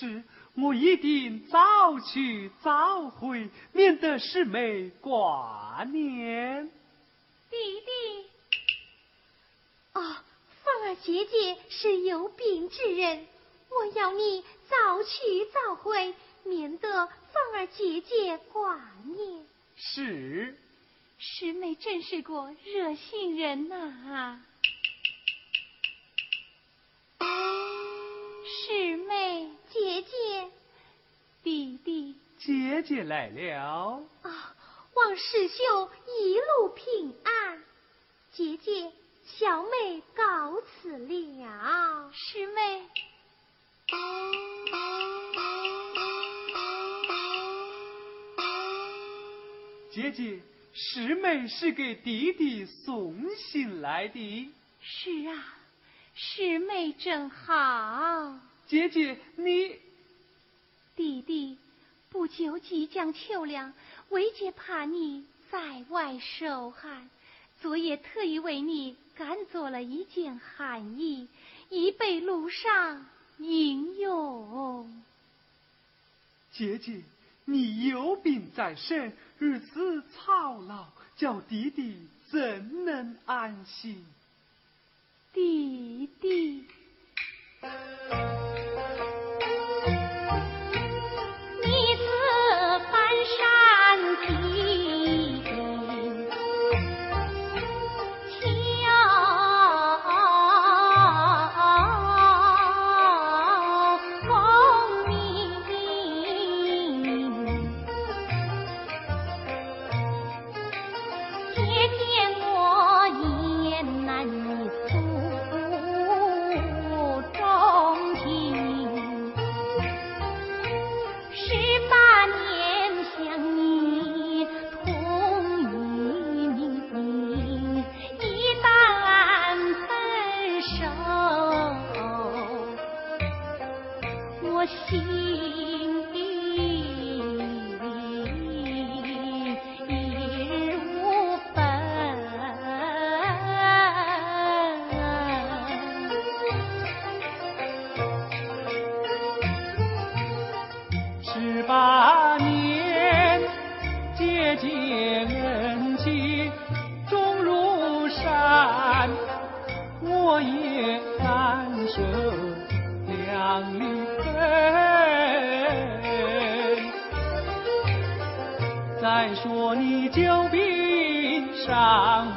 是我一定早去早回，免得师妹挂念。弟弟，哦，凤儿姐姐是有病之人，我要你早去早回，免得凤儿姐姐挂念。是，师妹真是个热心人呐。师姐姐，弟弟，姐姐来了。啊，望师兄一路平安。姐姐，小妹告辞了。师妹，姐姐，师妹是给弟弟送信来的。是啊。师妹正好，姐姐你，弟弟不久即将秋凉，为姐怕你在外受寒，昨夜特意为你赶做了一件寒衣，以备路上应用。姐姐，你有病在身，如此操劳，叫弟弟怎能安心？弟弟。Thank you.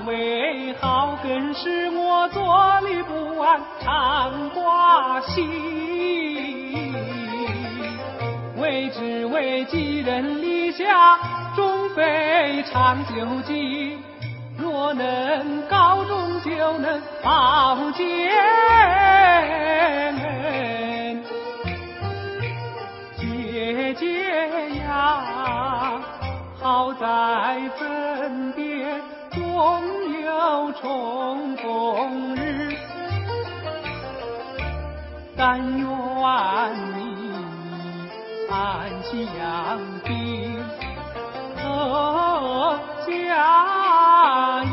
美好更是我坐立不安常挂心，为只为寄人篱下终非长久计，若能高中就能报捷恩，姐姐呀，好在身边。总有重逢日。但愿你安心养病和家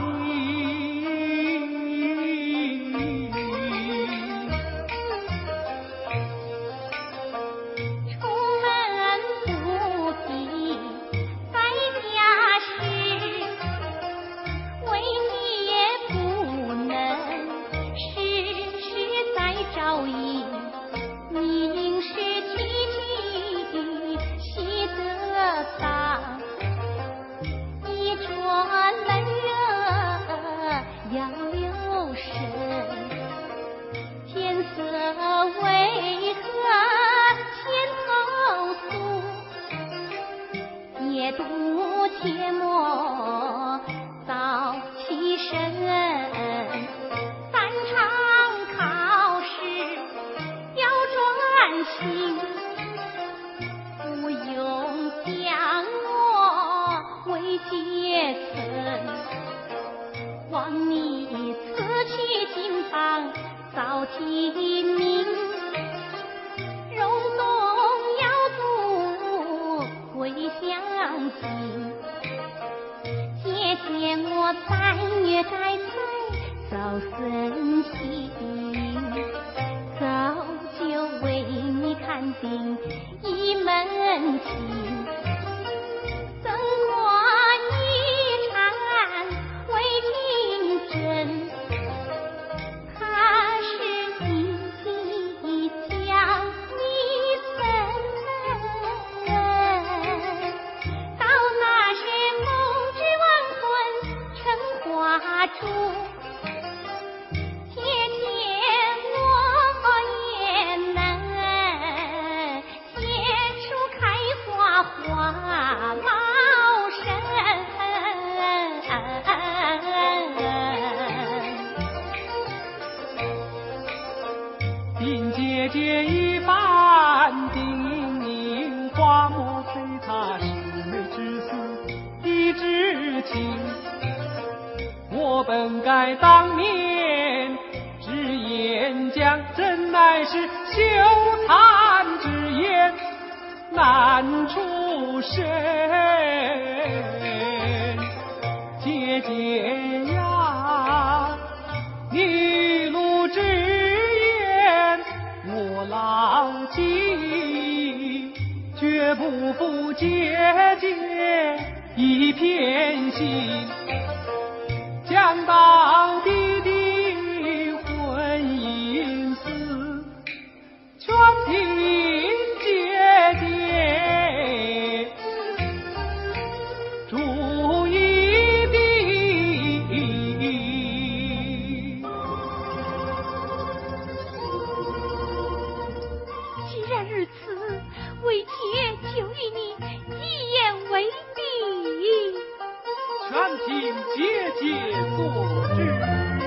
嗯。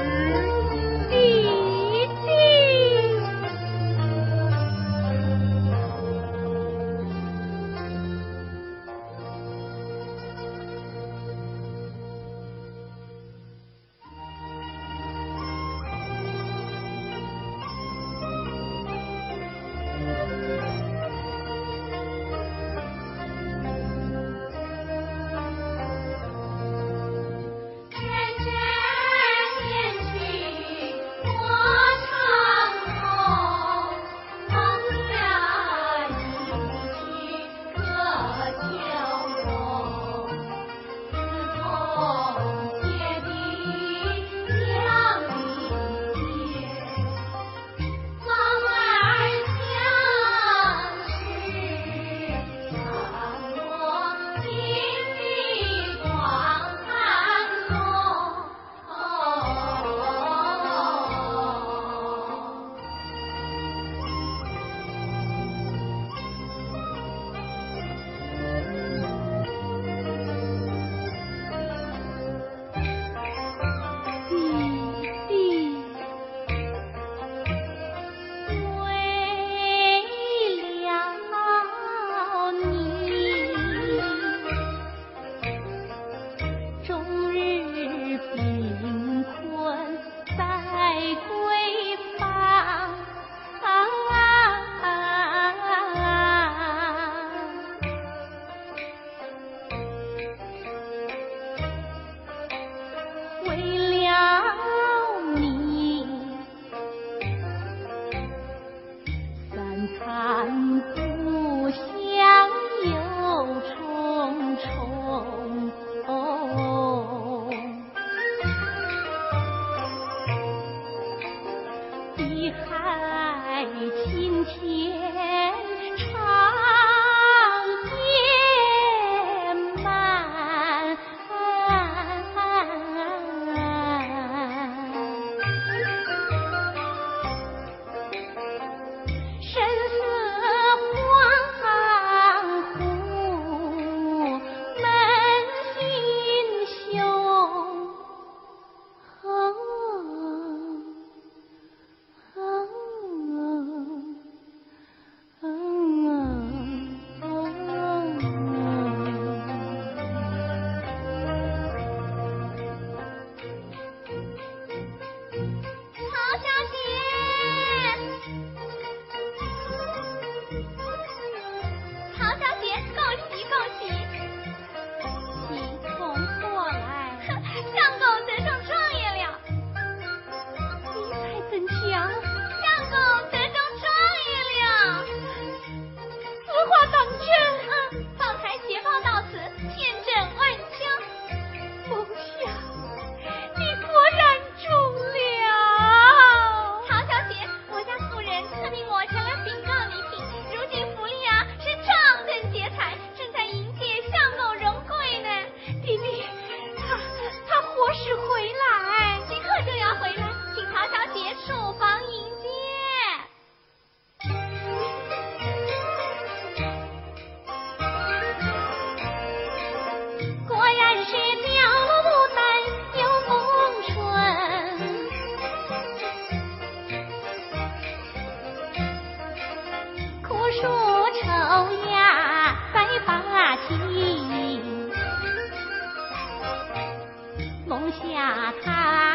下榻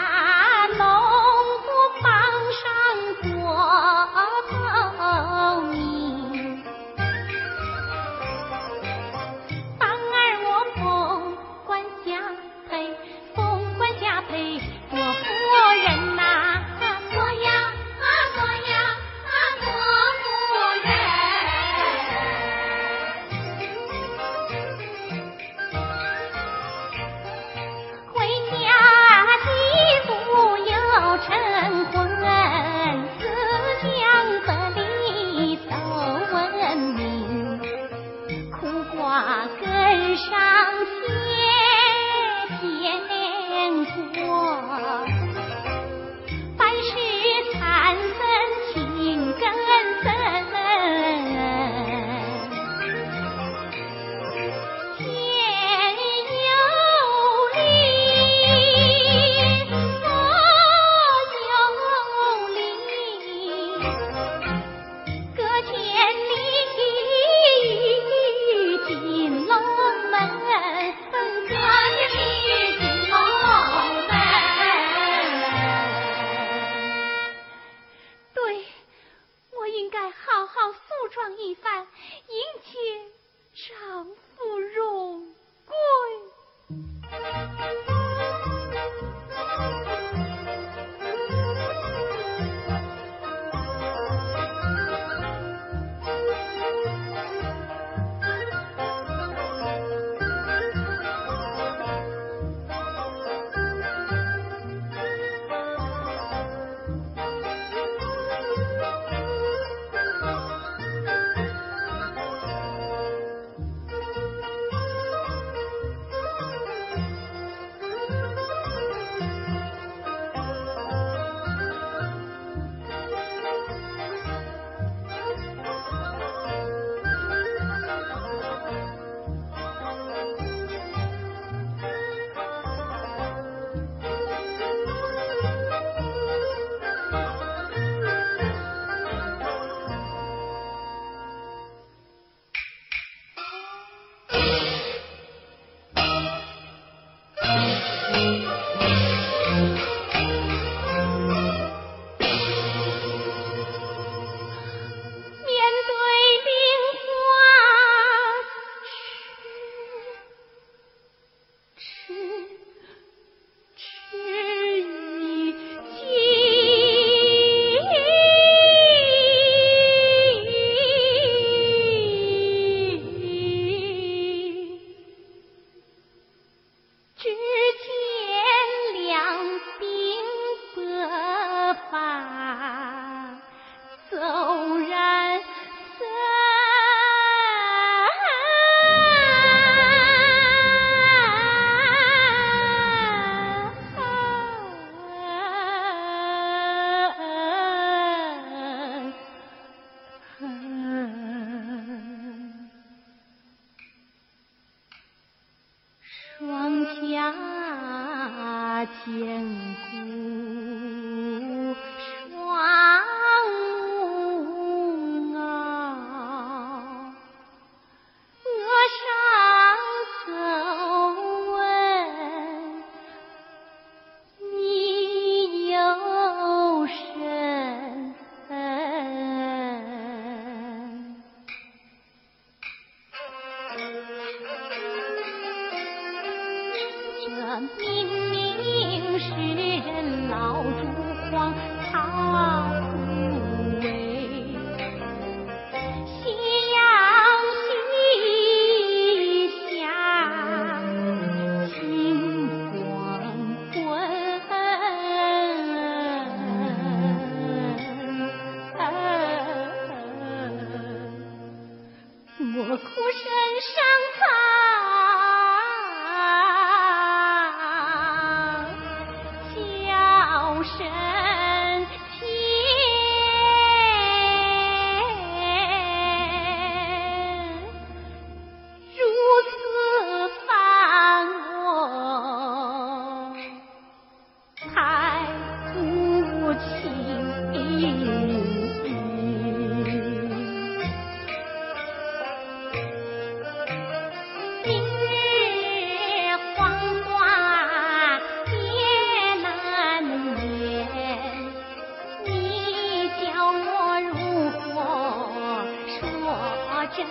说真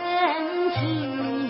情。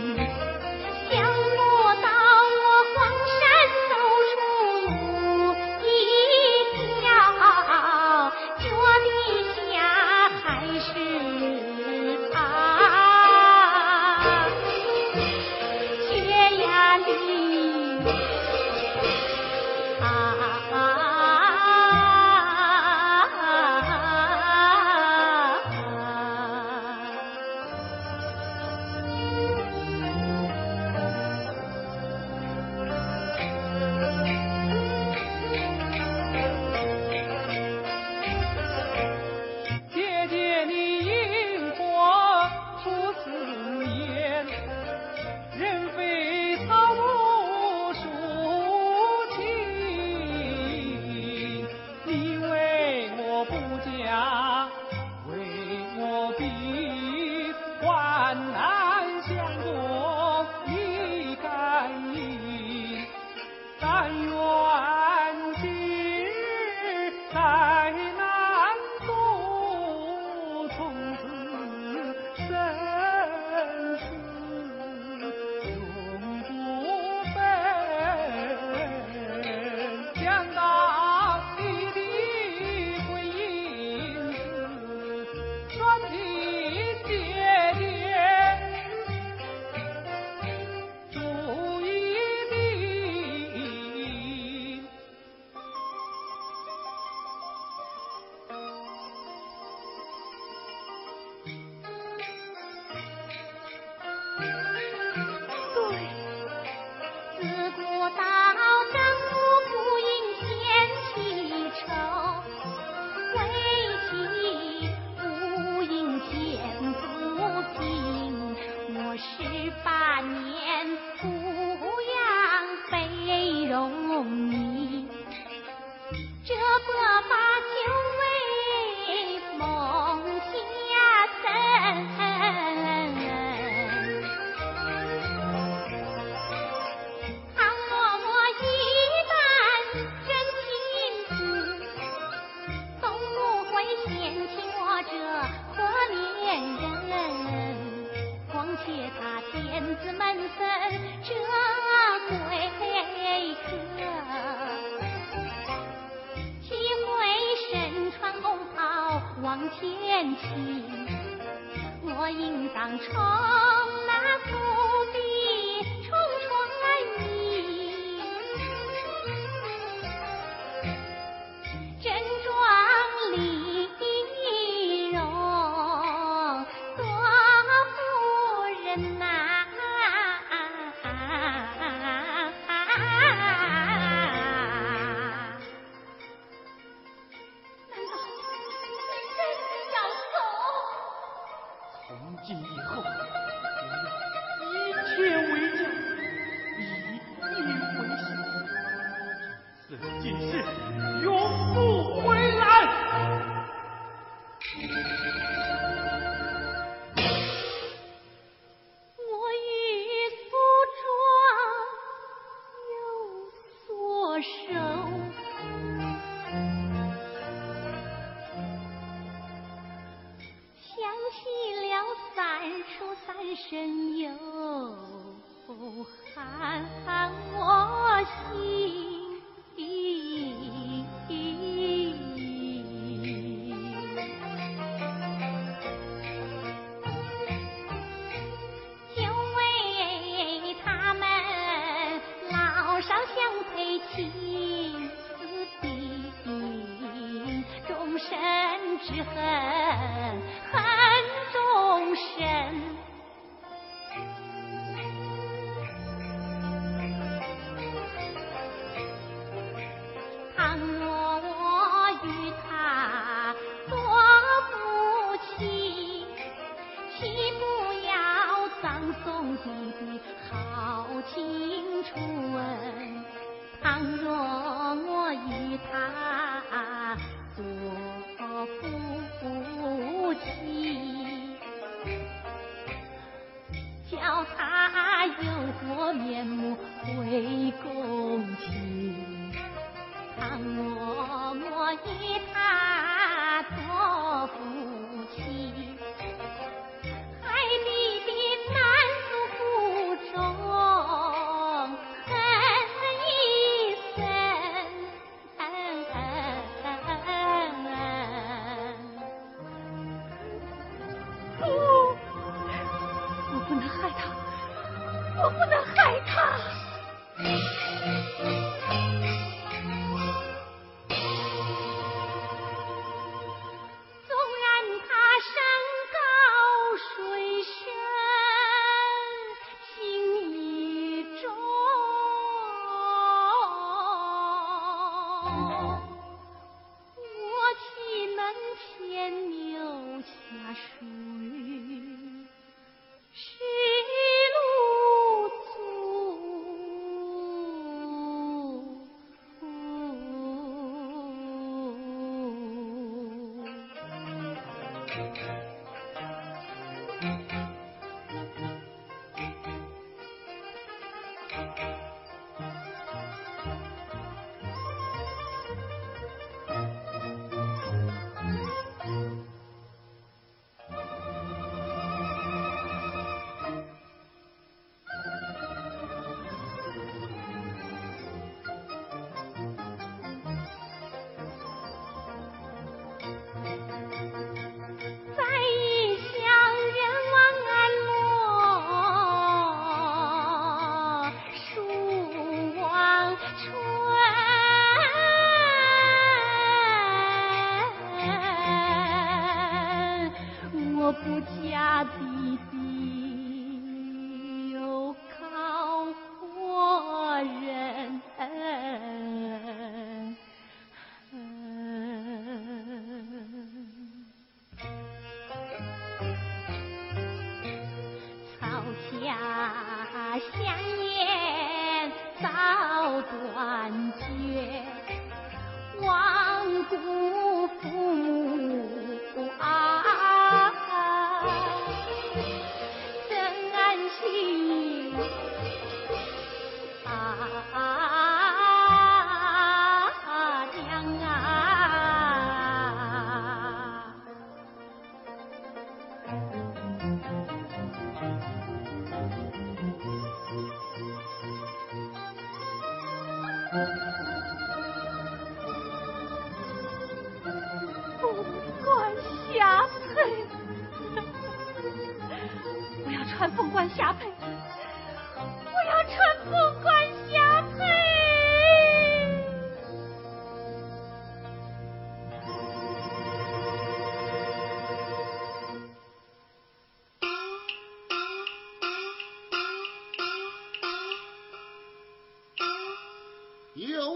天晴，我应当愁。不能害他，我不能害。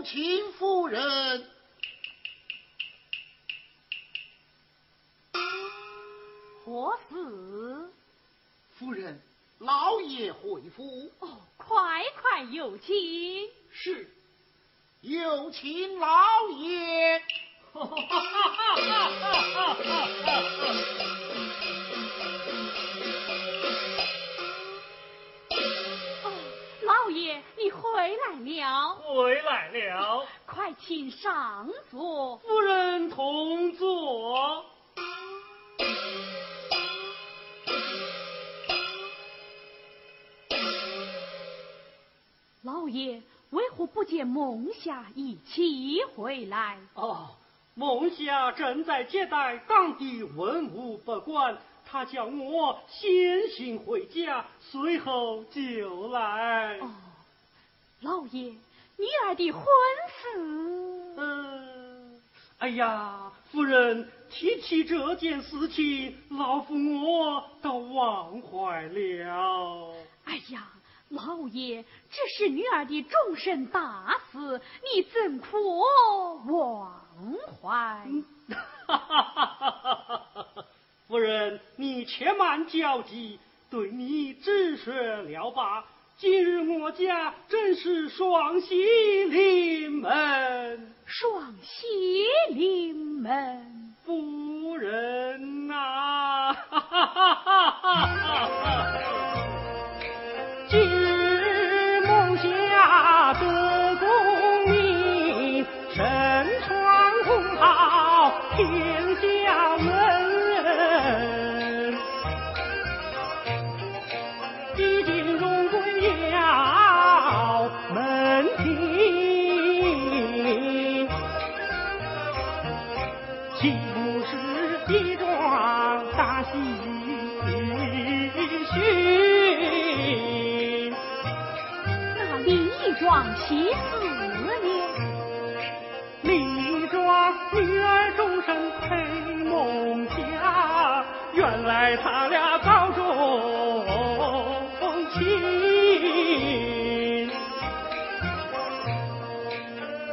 秦夫人，何事？夫人，老爷回府。哦，快快有请。是，有请老爷。请上座。夫人同坐。老爷为何不见孟夏一起回来？哦，孟夏正在接待当地文武百官，他叫我先行回家，随后就来。哦。老爷，女儿的婚事……嗯，哎呀，夫人提起这件事情，老夫我都忘怀了。哎呀，老爷，这是女儿的终身大事，你怎可忘怀？哈哈哈哈哈！夫人，你且慢焦急，对你只说了吧。今日我家真是双喜临门，双喜临门，夫人呐！今日梦下得功名，身穿红袍，第四年，李庄女儿终身陪孟家，原来他俩高中情，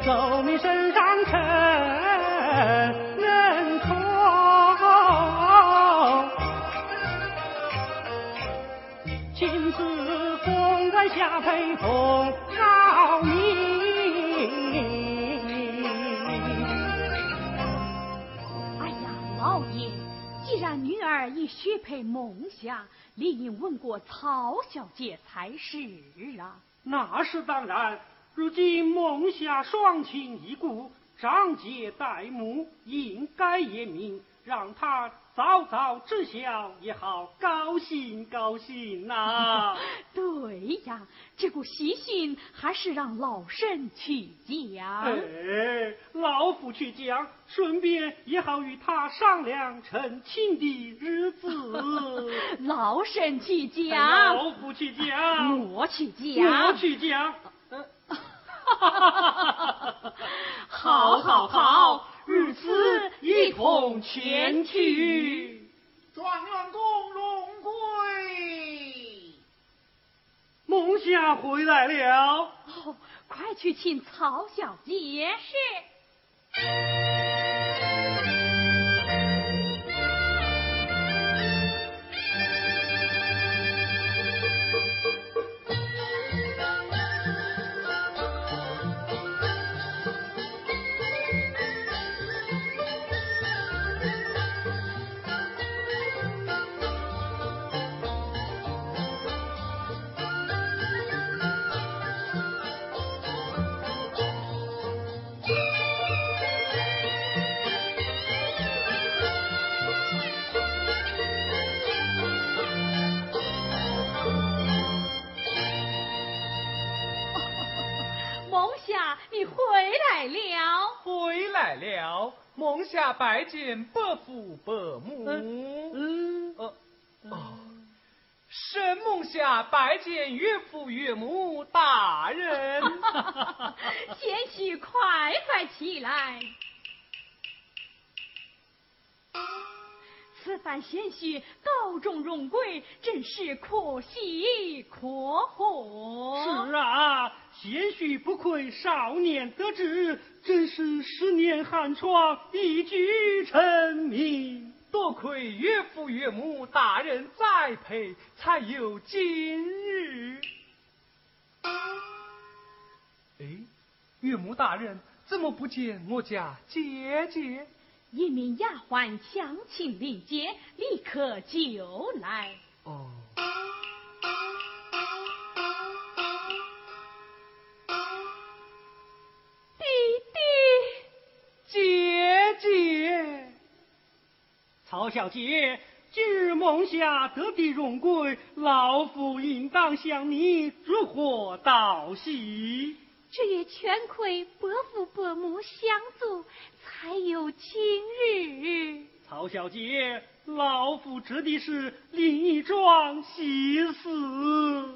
走你身上成人头。金丝凤冠下配红。许配孟夏，理应问过曹小姐才是啊。那是当然，如今孟夏双亲已故，长姐待母，应该严明，让她。早早知晓也好，高兴高兴呐！对呀，这股喜讯还是让老身去讲。哎，老夫去讲，顺便也好与他商量成亲的日子。老身去讲，老夫去讲，我去讲，我去讲。好好好。如此一同前去，状元公荣归，梦霞回来了。哦，快去请曹小姐。是。下拜见伯父伯母。嗯，哦，沈梦下拜见岳父岳母大人。贤婿快快起来。此番贤婿高中荣归，真是可喜可贺。是啊，贤婿不愧少年得志，真是十年寒窗一举成名。多亏岳父岳母大人栽培，才有今日。哎，岳母大人怎么不见我家姐姐？一名丫鬟相亲临街，立刻就来。哦，弟弟，姐姐，曹小姐，今日梦下得地荣归，老夫应当向你如何道喜？这也全亏伯父伯母相助。才有今日，曹小姐，老夫指的是林一庄喜死。林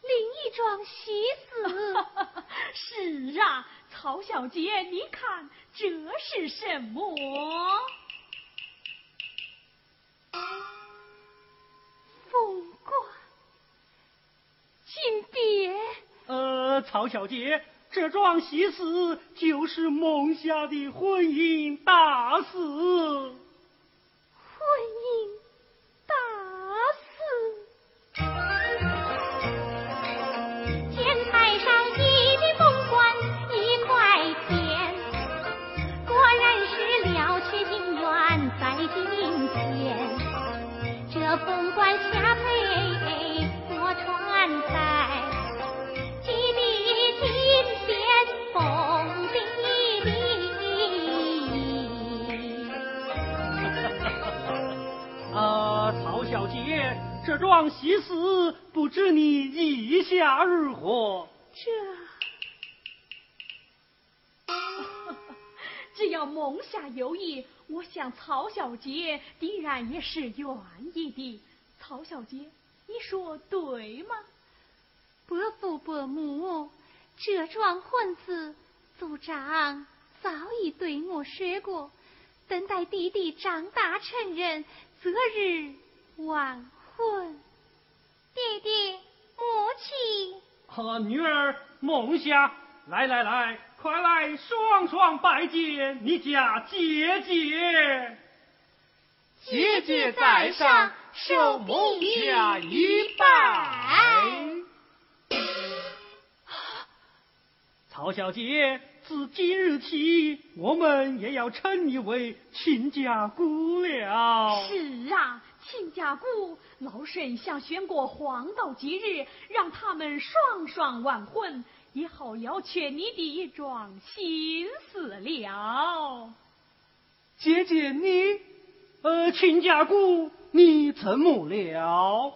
一庄喜事？是啊，曹小姐，你看这是什么？凤冠、金别。呃，曹小姐。这桩喜事就是梦霞的婚姻大事。下有意，我想曹小姐必然也是愿意的。曹小姐，你说对吗？伯父伯母，这桩婚事，族长早已对我说过，等待弟弟长大成人，择日完婚。弟弟，母亲。和女儿梦霞，来来来，快来双双拜见你家姐姐。姐姐在上，受梦霞一拜。曹小姐，自今日起，我们也要称你为亲家姑了。是啊，亲家姑，老身想选过黄道吉日，让他们双双完婚，也好了却你的一桩心思了。姐姐你，呃，亲家姑，你怎么了？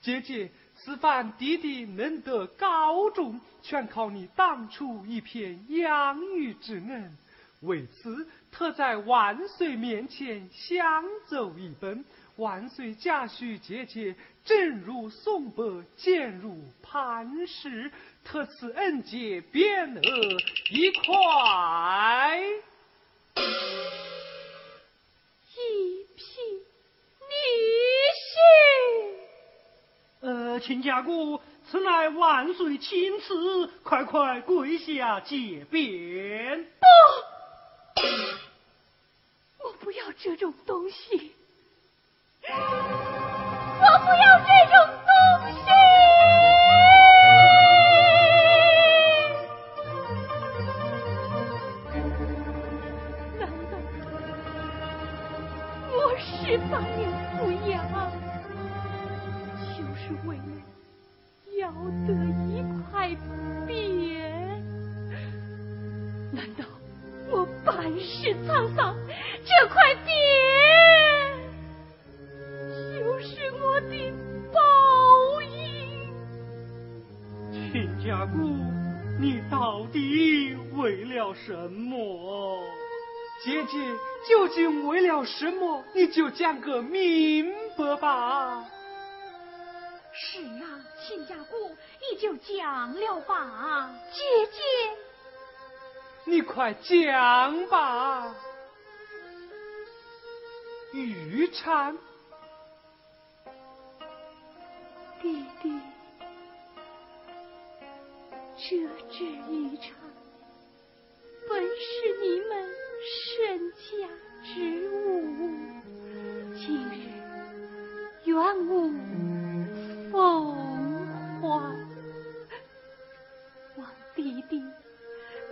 姐姐，此番弟弟能得高中，全靠你当初一片养育之恩。为此，特在万岁面前相奏一本。万岁嘉许姐姐正如松柏，坚如磐石，特此恩节匾额一块。一匹女婿，呃，亲家姑，此乃万岁亲赐，快快跪下解鞭。不，我不要这种东西，我不要这得一块匾。难道我半世沧桑，这块匾就是我的报应？亲家姑，你到底为了什么？姐姐究竟为了什么？你就讲个明白吧。是啊，亲家姑，你就讲了吧。姐姐，你快讲吧。玉蝉，弟弟，这只玉蝉本是你们。身家之物，今日皇，望弟弟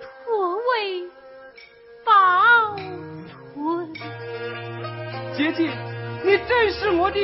托为保存。姐姐，你真是我的